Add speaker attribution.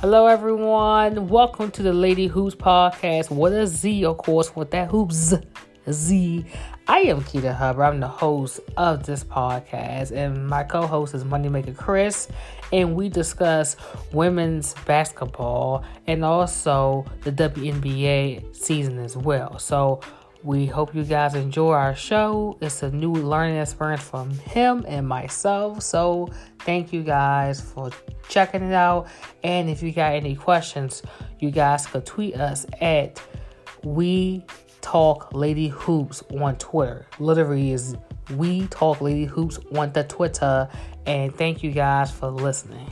Speaker 1: Hello, everyone. Welcome to the Lady Hoops podcast with a Z, of course, with that hoops Z. I am Keita Hubbard. I'm the host of this podcast, and my co host is Moneymaker Chris. And we discuss women's basketball and also the WNBA season as well. So, we hope you guys enjoy our show. It's a new learning experience from him and myself. So, thank you guys for checking it out. And if you got any questions, you guys could tweet us at We Talk Lady Hoops on Twitter. Literally is We Talk Lady Hoops on the Twitter. And thank you guys for listening.